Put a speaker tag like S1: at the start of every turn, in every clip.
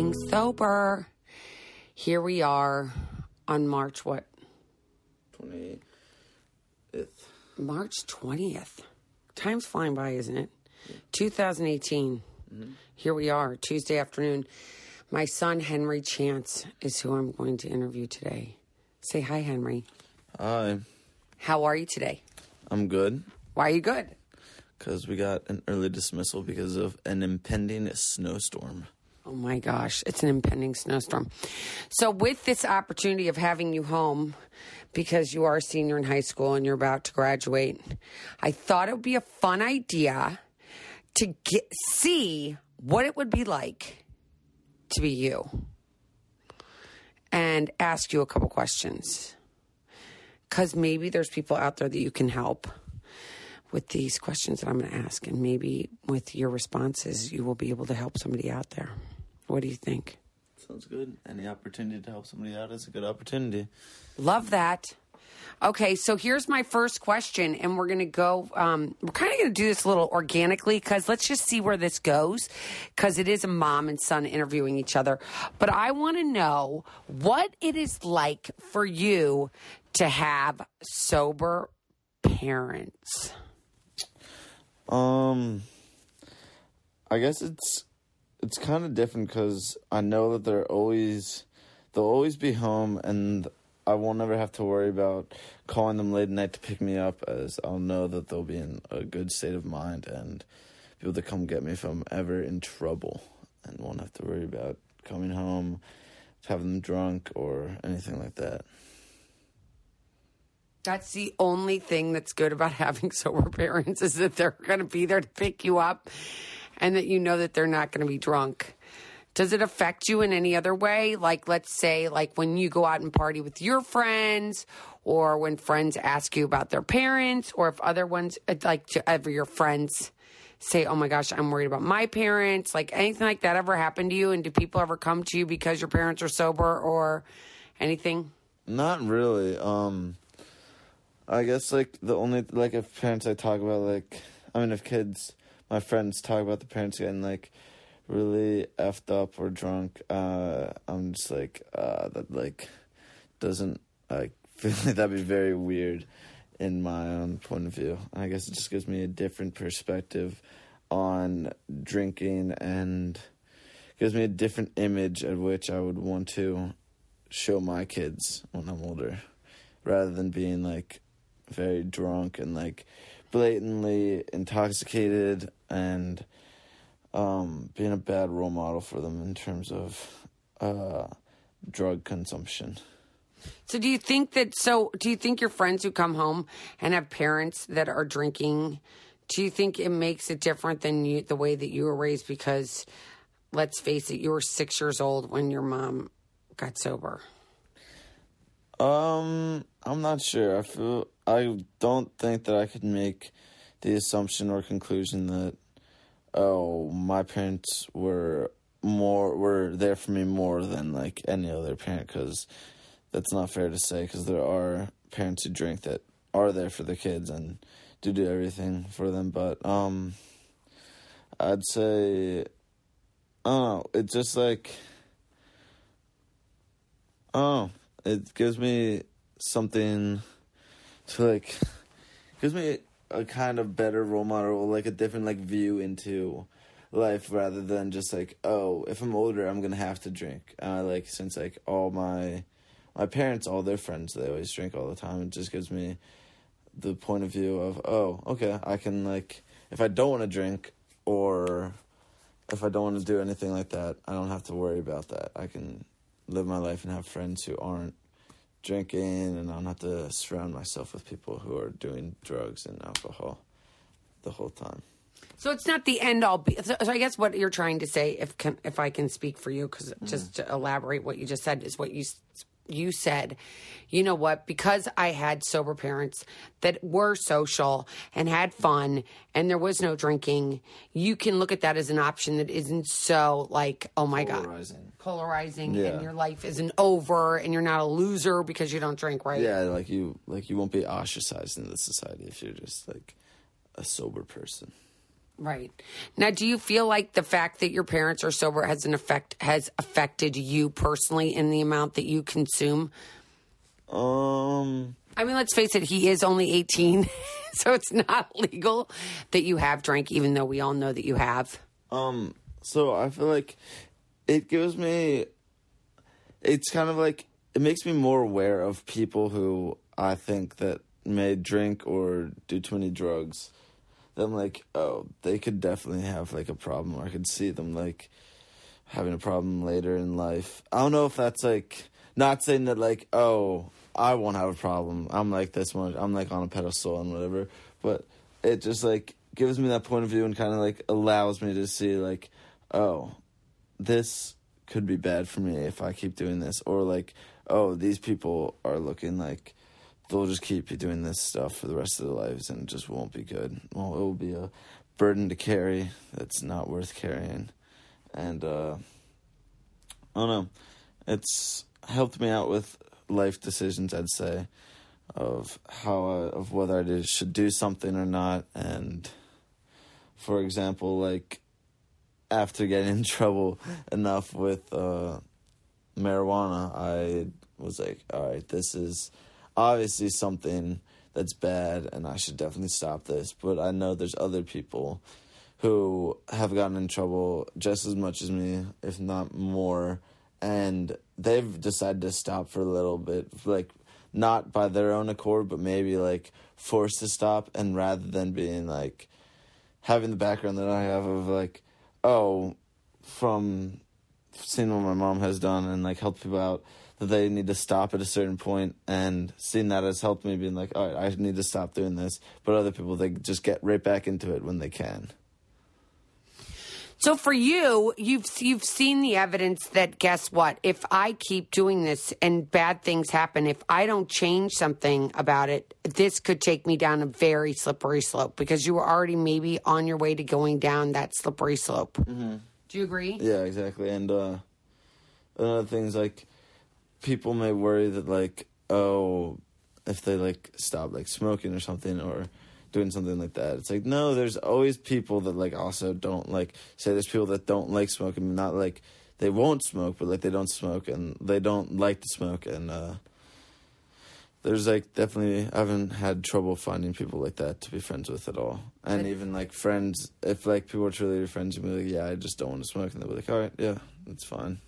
S1: living sober. Here we are on March what?
S2: 20th.
S1: March 20th. Time's flying by, isn't it? 2018. Mm-hmm. Here we are, Tuesday afternoon. My son, Henry Chance, is who I'm going to interview today. Say hi, Henry.
S2: Hi,
S1: How are you today?
S2: I'm good
S1: Why are you good?
S2: because we got an early dismissal because of an impending snowstorm.
S1: Oh my gosh, it's an impending snowstorm. So, with this opportunity of having you home because you are a senior in high school and you're about to graduate, I thought it would be a fun idea to get see what it would be like to be you and ask you a couple questions. Because maybe there's people out there that you can help with these questions that I'm going to ask. And maybe with your responses, you will be able to help somebody out there. What do you think?
S2: Sounds good. Any opportunity to help somebody out is a good opportunity.
S1: Love that. Okay, so here's my first question, and we're going to go. Um, we're kind of going to do this a little organically because let's just see where this goes because it is a mom and son interviewing each other. But I want to know what it is like for you to have sober parents.
S2: Um, I guess it's it's kind of different because I know that they're always they'll always be home, and I won't ever have to worry about calling them late at night to pick me up, as I'll know that they'll be in a good state of mind and be able to come get me if I'm ever in trouble, and won't have to worry about coming home, having them drunk or anything like that.
S1: That's the only thing that's good about having sober parents is that they're going to be there to pick you up and that you know that they're not going to be drunk. Does it affect you in any other way? Like, let's say, like when you go out and party with your friends, or when friends ask you about their parents, or if other ones, uh, like to ever your friends say, Oh my gosh, I'm worried about my parents. Like anything like that ever happen to you? And do people ever come to you because your parents are sober or anything?
S2: Not really. Um, I guess like the only like if parents I talk about like I mean if kids my friends talk about the parents getting like really effed up or drunk, uh, I'm just like uh that like doesn't like feel like that'd be very weird in my own point of view. I guess it just gives me a different perspective on drinking and gives me a different image at which I would want to show my kids when I'm older rather than being like very drunk and like blatantly intoxicated and um, being a bad role model for them in terms of uh, drug consumption.
S1: So do you think that so do you think your friends who come home and have parents that are drinking do you think it makes it different than you the way that you were raised because let's face it you were 6 years old when your mom got sober.
S2: Um, I'm not sure. I feel I don't think that I could make the assumption or conclusion that oh, my parents were more were there for me more than like any other parent because that's not fair to say because there are parents who drink that are there for their kids and do do everything for them but um i'd say i don't know it's just like oh it gives me something to like gives me a kind of better role model or like a different like view into life rather than just like oh if i'm older i'm gonna have to drink. Uh, like since like all my my parents all their friends they always drink all the time it just gives me the point of view of oh okay i can like if i don't want to drink or if i don't want to do anything like that i don't have to worry about that. I can live my life and have friends who aren't drinking and i don't have to surround myself with people who are doing drugs and alcohol the whole time.
S1: So it's not the end all be so, so I guess what you're trying to say if can, if I can speak for you cuz just to elaborate what you just said is what you you said, you know what, because I had sober parents that were social and had fun and there was no drinking, you can look at that as an option that isn't so like, oh my God,
S2: Polarizing.
S1: polarizing
S2: Yeah.
S1: and your life isn't over and you're not a loser because you don't drink, right?
S2: yeah like you like you won't be ostracized in the society if you're just like a sober person
S1: Right. Now, do you feel like the fact that your parents are sober has an effect has affected you personally in the amount that you consume?
S2: Um,
S1: I mean, let's face it, he is only 18, so it's not legal that you have drank, even though we all know that you have.
S2: um, so I feel like it gives me. It's kind of like it makes me more aware of people who I think that may drink or do too many drugs. Then like, oh, they could definitely have like a problem. Or I could see them like having a problem later in life. I don't know if that's like not saying that like, oh, I won't have a problem. I'm like this much. I'm like on a pedestal and whatever. But it just like gives me that point of view and kind of like allows me to see like, oh, this could be bad for me if I keep doing this, or like, oh, these people are looking like they'll just keep you doing this stuff for the rest of their lives and it just won't be good. Well, it will be a burden to carry that's not worth carrying, and uh, I don't know. It's helped me out with life decisions. I'd say of how I, of whether I did, should do something or not, and for example, like after getting in trouble enough with uh, marijuana, I was like, all right, this is obviously something that's bad, and I should definitely stop this. But I know there's other people who have gotten in trouble just as much as me, if not more, and they've decided to stop for a little bit, like not by their own accord, but maybe like forced to stop, and rather than being like having the background that I have of like, oh, from seeing what my mom has done and like helped people out, that they need to stop at a certain point, and seeing that has helped me being like, all right, I need to stop doing this. But other people, they just get right back into it when they can.
S1: So for you, you've you've seen the evidence that guess what? If I keep doing this and bad things happen, if I don't change something about it, this could take me down a very slippery slope because you were already maybe on your way to going down that slippery slope. Mm-hmm. Do you agree?
S2: Yeah, exactly. And uh another thing's like people may worry that like, oh, if they like stop like smoking or something or doing something like that. It's like no, there's always people that like also don't like say there's people that don't like smoking, not like they won't smoke, but like they don't smoke and they don't like to smoke and uh there's like definitely I haven't had trouble finding people like that to be friends with at all. And even like friends if like people are truly your friends you'll be like, Yeah, I just don't want to smoke and they'll be like, Alright, yeah, that's fine.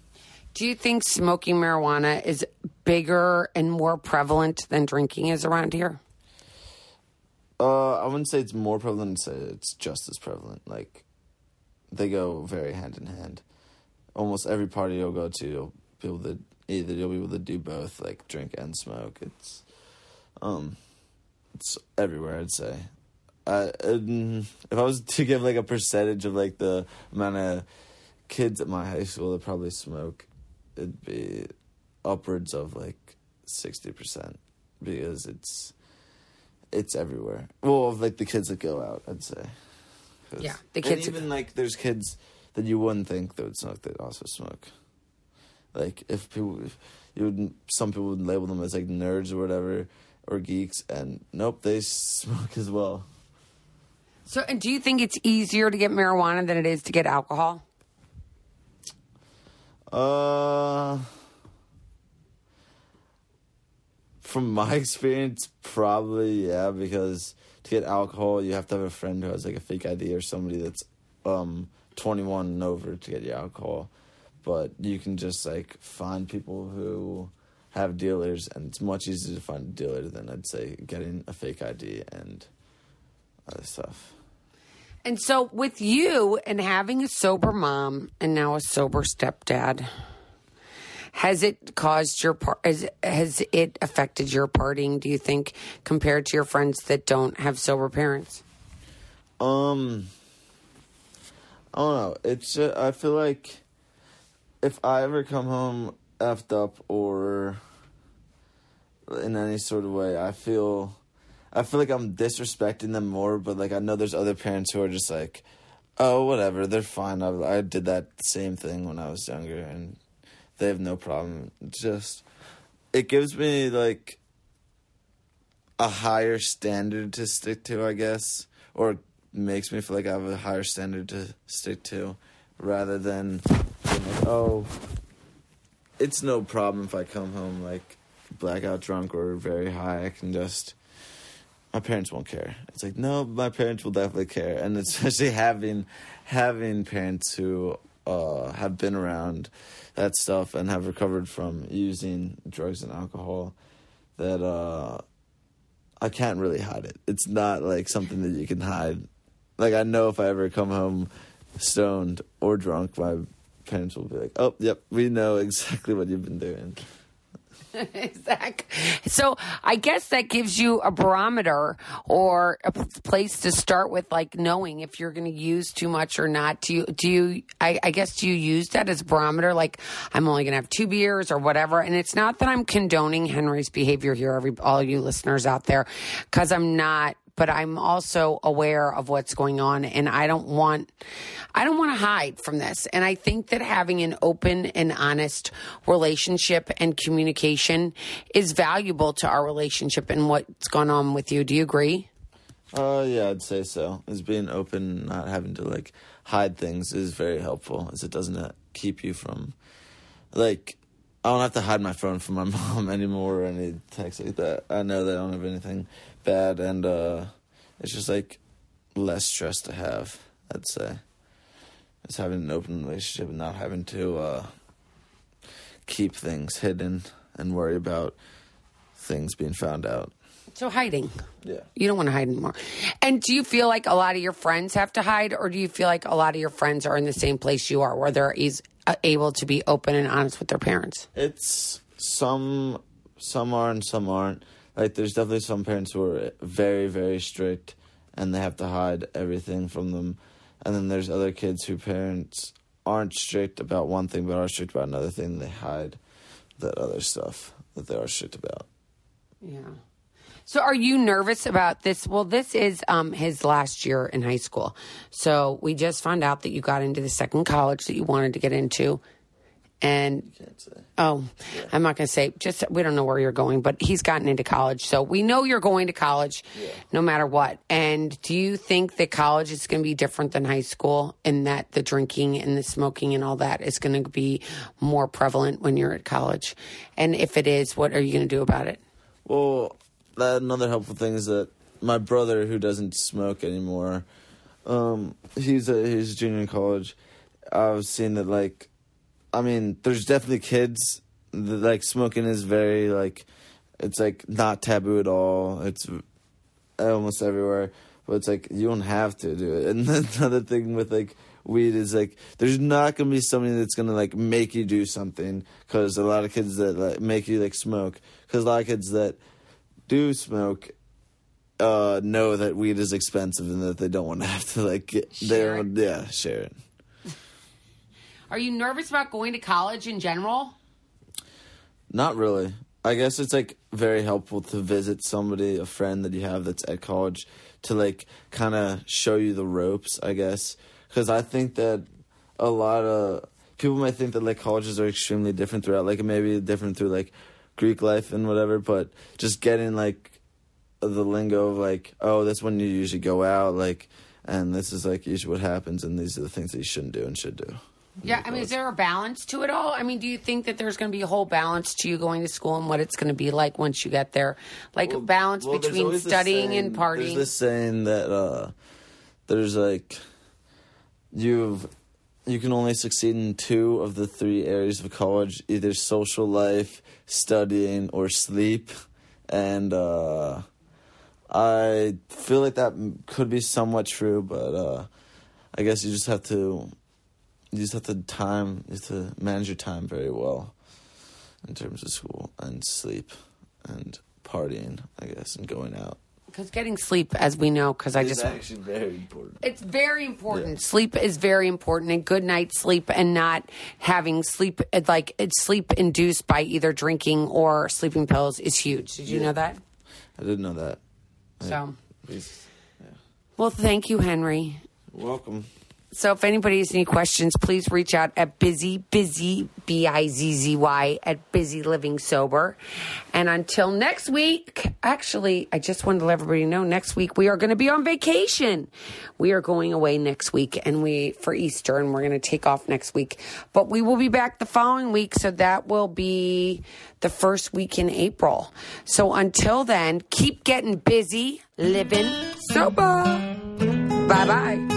S1: Do you think smoking marijuana is bigger and more prevalent than drinking is around here?
S2: Uh, I wouldn't say it's more prevalent. Say it's just as prevalent. Like, they go very hand in hand. Almost every party you'll go to, you'll be able to either you'll be able to do both, like drink and smoke. It's, um, it's everywhere. I'd say. I if I was to give like a percentage of like the amount of kids at my high school that probably smoke, it'd be upwards of like sixty percent because it's it's everywhere. Well, of like the kids that go out, I'd say.
S1: Yeah, the
S2: and
S1: kids-
S2: even like there's kids that you wouldn't think that would smoke that also smoke. Like if people, if you would, some people would label them as like nerds or whatever or geeks, and nope, they smoke as well.
S1: So, and do you think it's easier to get marijuana than it is to get alcohol?
S2: Uh, from my experience, probably yeah. Because to get alcohol, you have to have a friend who has like a fake ID or somebody that's um twenty one and over to get your alcohol. But you can just like find people who have dealers, and it's much easier to find a dealer than I'd say getting a fake ID and other stuff.
S1: And so, with you and having a sober mom and now a sober stepdad, has it caused your part? has, has it affected your partying? Do you think compared to your friends that don't have sober parents?
S2: Um, I don't know. It's uh, I feel like if I ever come home effed up or in any sort of way, I feel I feel like I'm disrespecting them more. But like I know there's other parents who are just like, oh whatever, they're fine. I I did that same thing when I was younger, and they have no problem. It's just it gives me like a higher standard to stick to, I guess, or makes me feel like I have a higher standard to stick to, rather than like, oh, it's no problem if I come home like blackout drunk or very high. I can just my parents won't care. It's like no, my parents will definitely care, and especially having having parents who uh, have been around that stuff and have recovered from using drugs and alcohol. That uh, I can't really hide it. It's not like something that you can hide. Like I know if I ever come home stoned or drunk, my parents will be like, "Oh, yep, we know exactly what you've been doing."
S1: exactly. So I guess that gives you a barometer or a place to start with, like knowing if you're going to use too much or not. Do you? Do you? I, I guess do you use that as a barometer? Like I'm only going to have two beers or whatever. And it's not that I'm condoning Henry's behavior here, every all you listeners out there, because I'm not but I'm also aware of what's going on and I don't want I don't want to hide from this. And I think that having an open and honest relationship and communication is valuable to our relationship and what's going on with you. Do you agree?
S2: Uh yeah, I'd say so. Is being open, not having to like hide things is very helpful as it doesn't uh, keep you from like I don't have to hide my phone from my mom anymore or any text like that. I know they don't have anything bad, and uh, it's just like less stress to have. I'd say it's having an open relationship and not having to uh, keep things hidden and worry about things being found out.
S1: So hiding.
S2: Yeah.
S1: You don't want to hide anymore. And do you feel like a lot of your friends have to hide, or do you feel like a lot of your friends are in the same place you are, where they're is, Uh, able to be open and honest with their parents?
S2: It's some some are and some aren't. Like there's definitely some parents who are very very strict and they have to hide everything from them, and then there's other kids who parents aren't strict about one thing but are strict about another thing. They hide that other stuff that they are strict about.
S1: Yeah. So are you nervous about this? Well, this is um, his last year in high school. So we just found out that you got into the second college that you wanted to get into. And oh, I'm not going to say just we don't know where you're going, but he's gotten into college. So we know you're going to college no matter what. And do you think that college is going to be different than high school in that the drinking and the smoking and all that is going to be more prevalent when you're at college? And if it is, what are you going to do about it?
S2: Well, that another helpful thing is that my brother, who doesn't smoke anymore, um, he's a he's a junior in college. I've seen that like, I mean, there's definitely kids that, like smoking is very like, it's like not taboo at all. It's almost everywhere, but it's like you don't have to do it. And another thing with like weed is like there's not gonna be somebody that's gonna like make you do something because a lot of kids that like make you like smoke because a lot of kids that do smoke uh know that weed is expensive and that they don't want to have to like get their
S1: Share
S2: own yeah share it.
S1: Are you nervous about going to college in general?
S2: not really. I guess it's like very helpful to visit somebody a friend that you have that's at college to like kind of show you the ropes i guess. Because i think that a lot of people might think that like colleges are extremely different throughout like maybe different through like greek life and whatever but just getting like the lingo of like oh that's when you usually go out like and this is like usually what happens and these are the things that you shouldn't do and should do
S1: Yeah, I mean, is there a balance to it all? I mean, do you think that there's going to be a whole balance to you going to school and what it's going to be like once you get there? Like a balance
S2: Well,
S1: between studying and
S2: saying-
S1: partying?
S2: There's this saying that uh, there's like you've you can only succeed in two of the three areas of college: either social life, studying, or sleep. And uh, I feel like that could be somewhat true, but uh, I guess you just have to you just have to time you have to manage your time very well in terms of school and sleep and partying, I guess, and going out.
S1: Because getting sleep, as we know, because I
S2: It's
S1: just.
S2: actually very important.
S1: It's very important.
S2: Yeah.
S1: Sleep is very important, and good night sleep, and not having sleep like it's sleep induced by either drinking or sleeping pills is huge. Did you know that?
S2: I didn't know that.
S1: So,
S2: Please.
S1: well, thank you, Henry.
S2: Welcome.
S1: So if anybody has any questions, please reach out at Bizzy, Bizzy, B I Z Z Y, at Bizzy living sober. And until next week, actually, I just wanted to let everybody know next week we are going to be on vacation. We are going away next week and we for Easter and we're going to take off next week. But we will be back the following week. So that will be the first week in April. So until then, keep getting busy, living sober. Bye bye.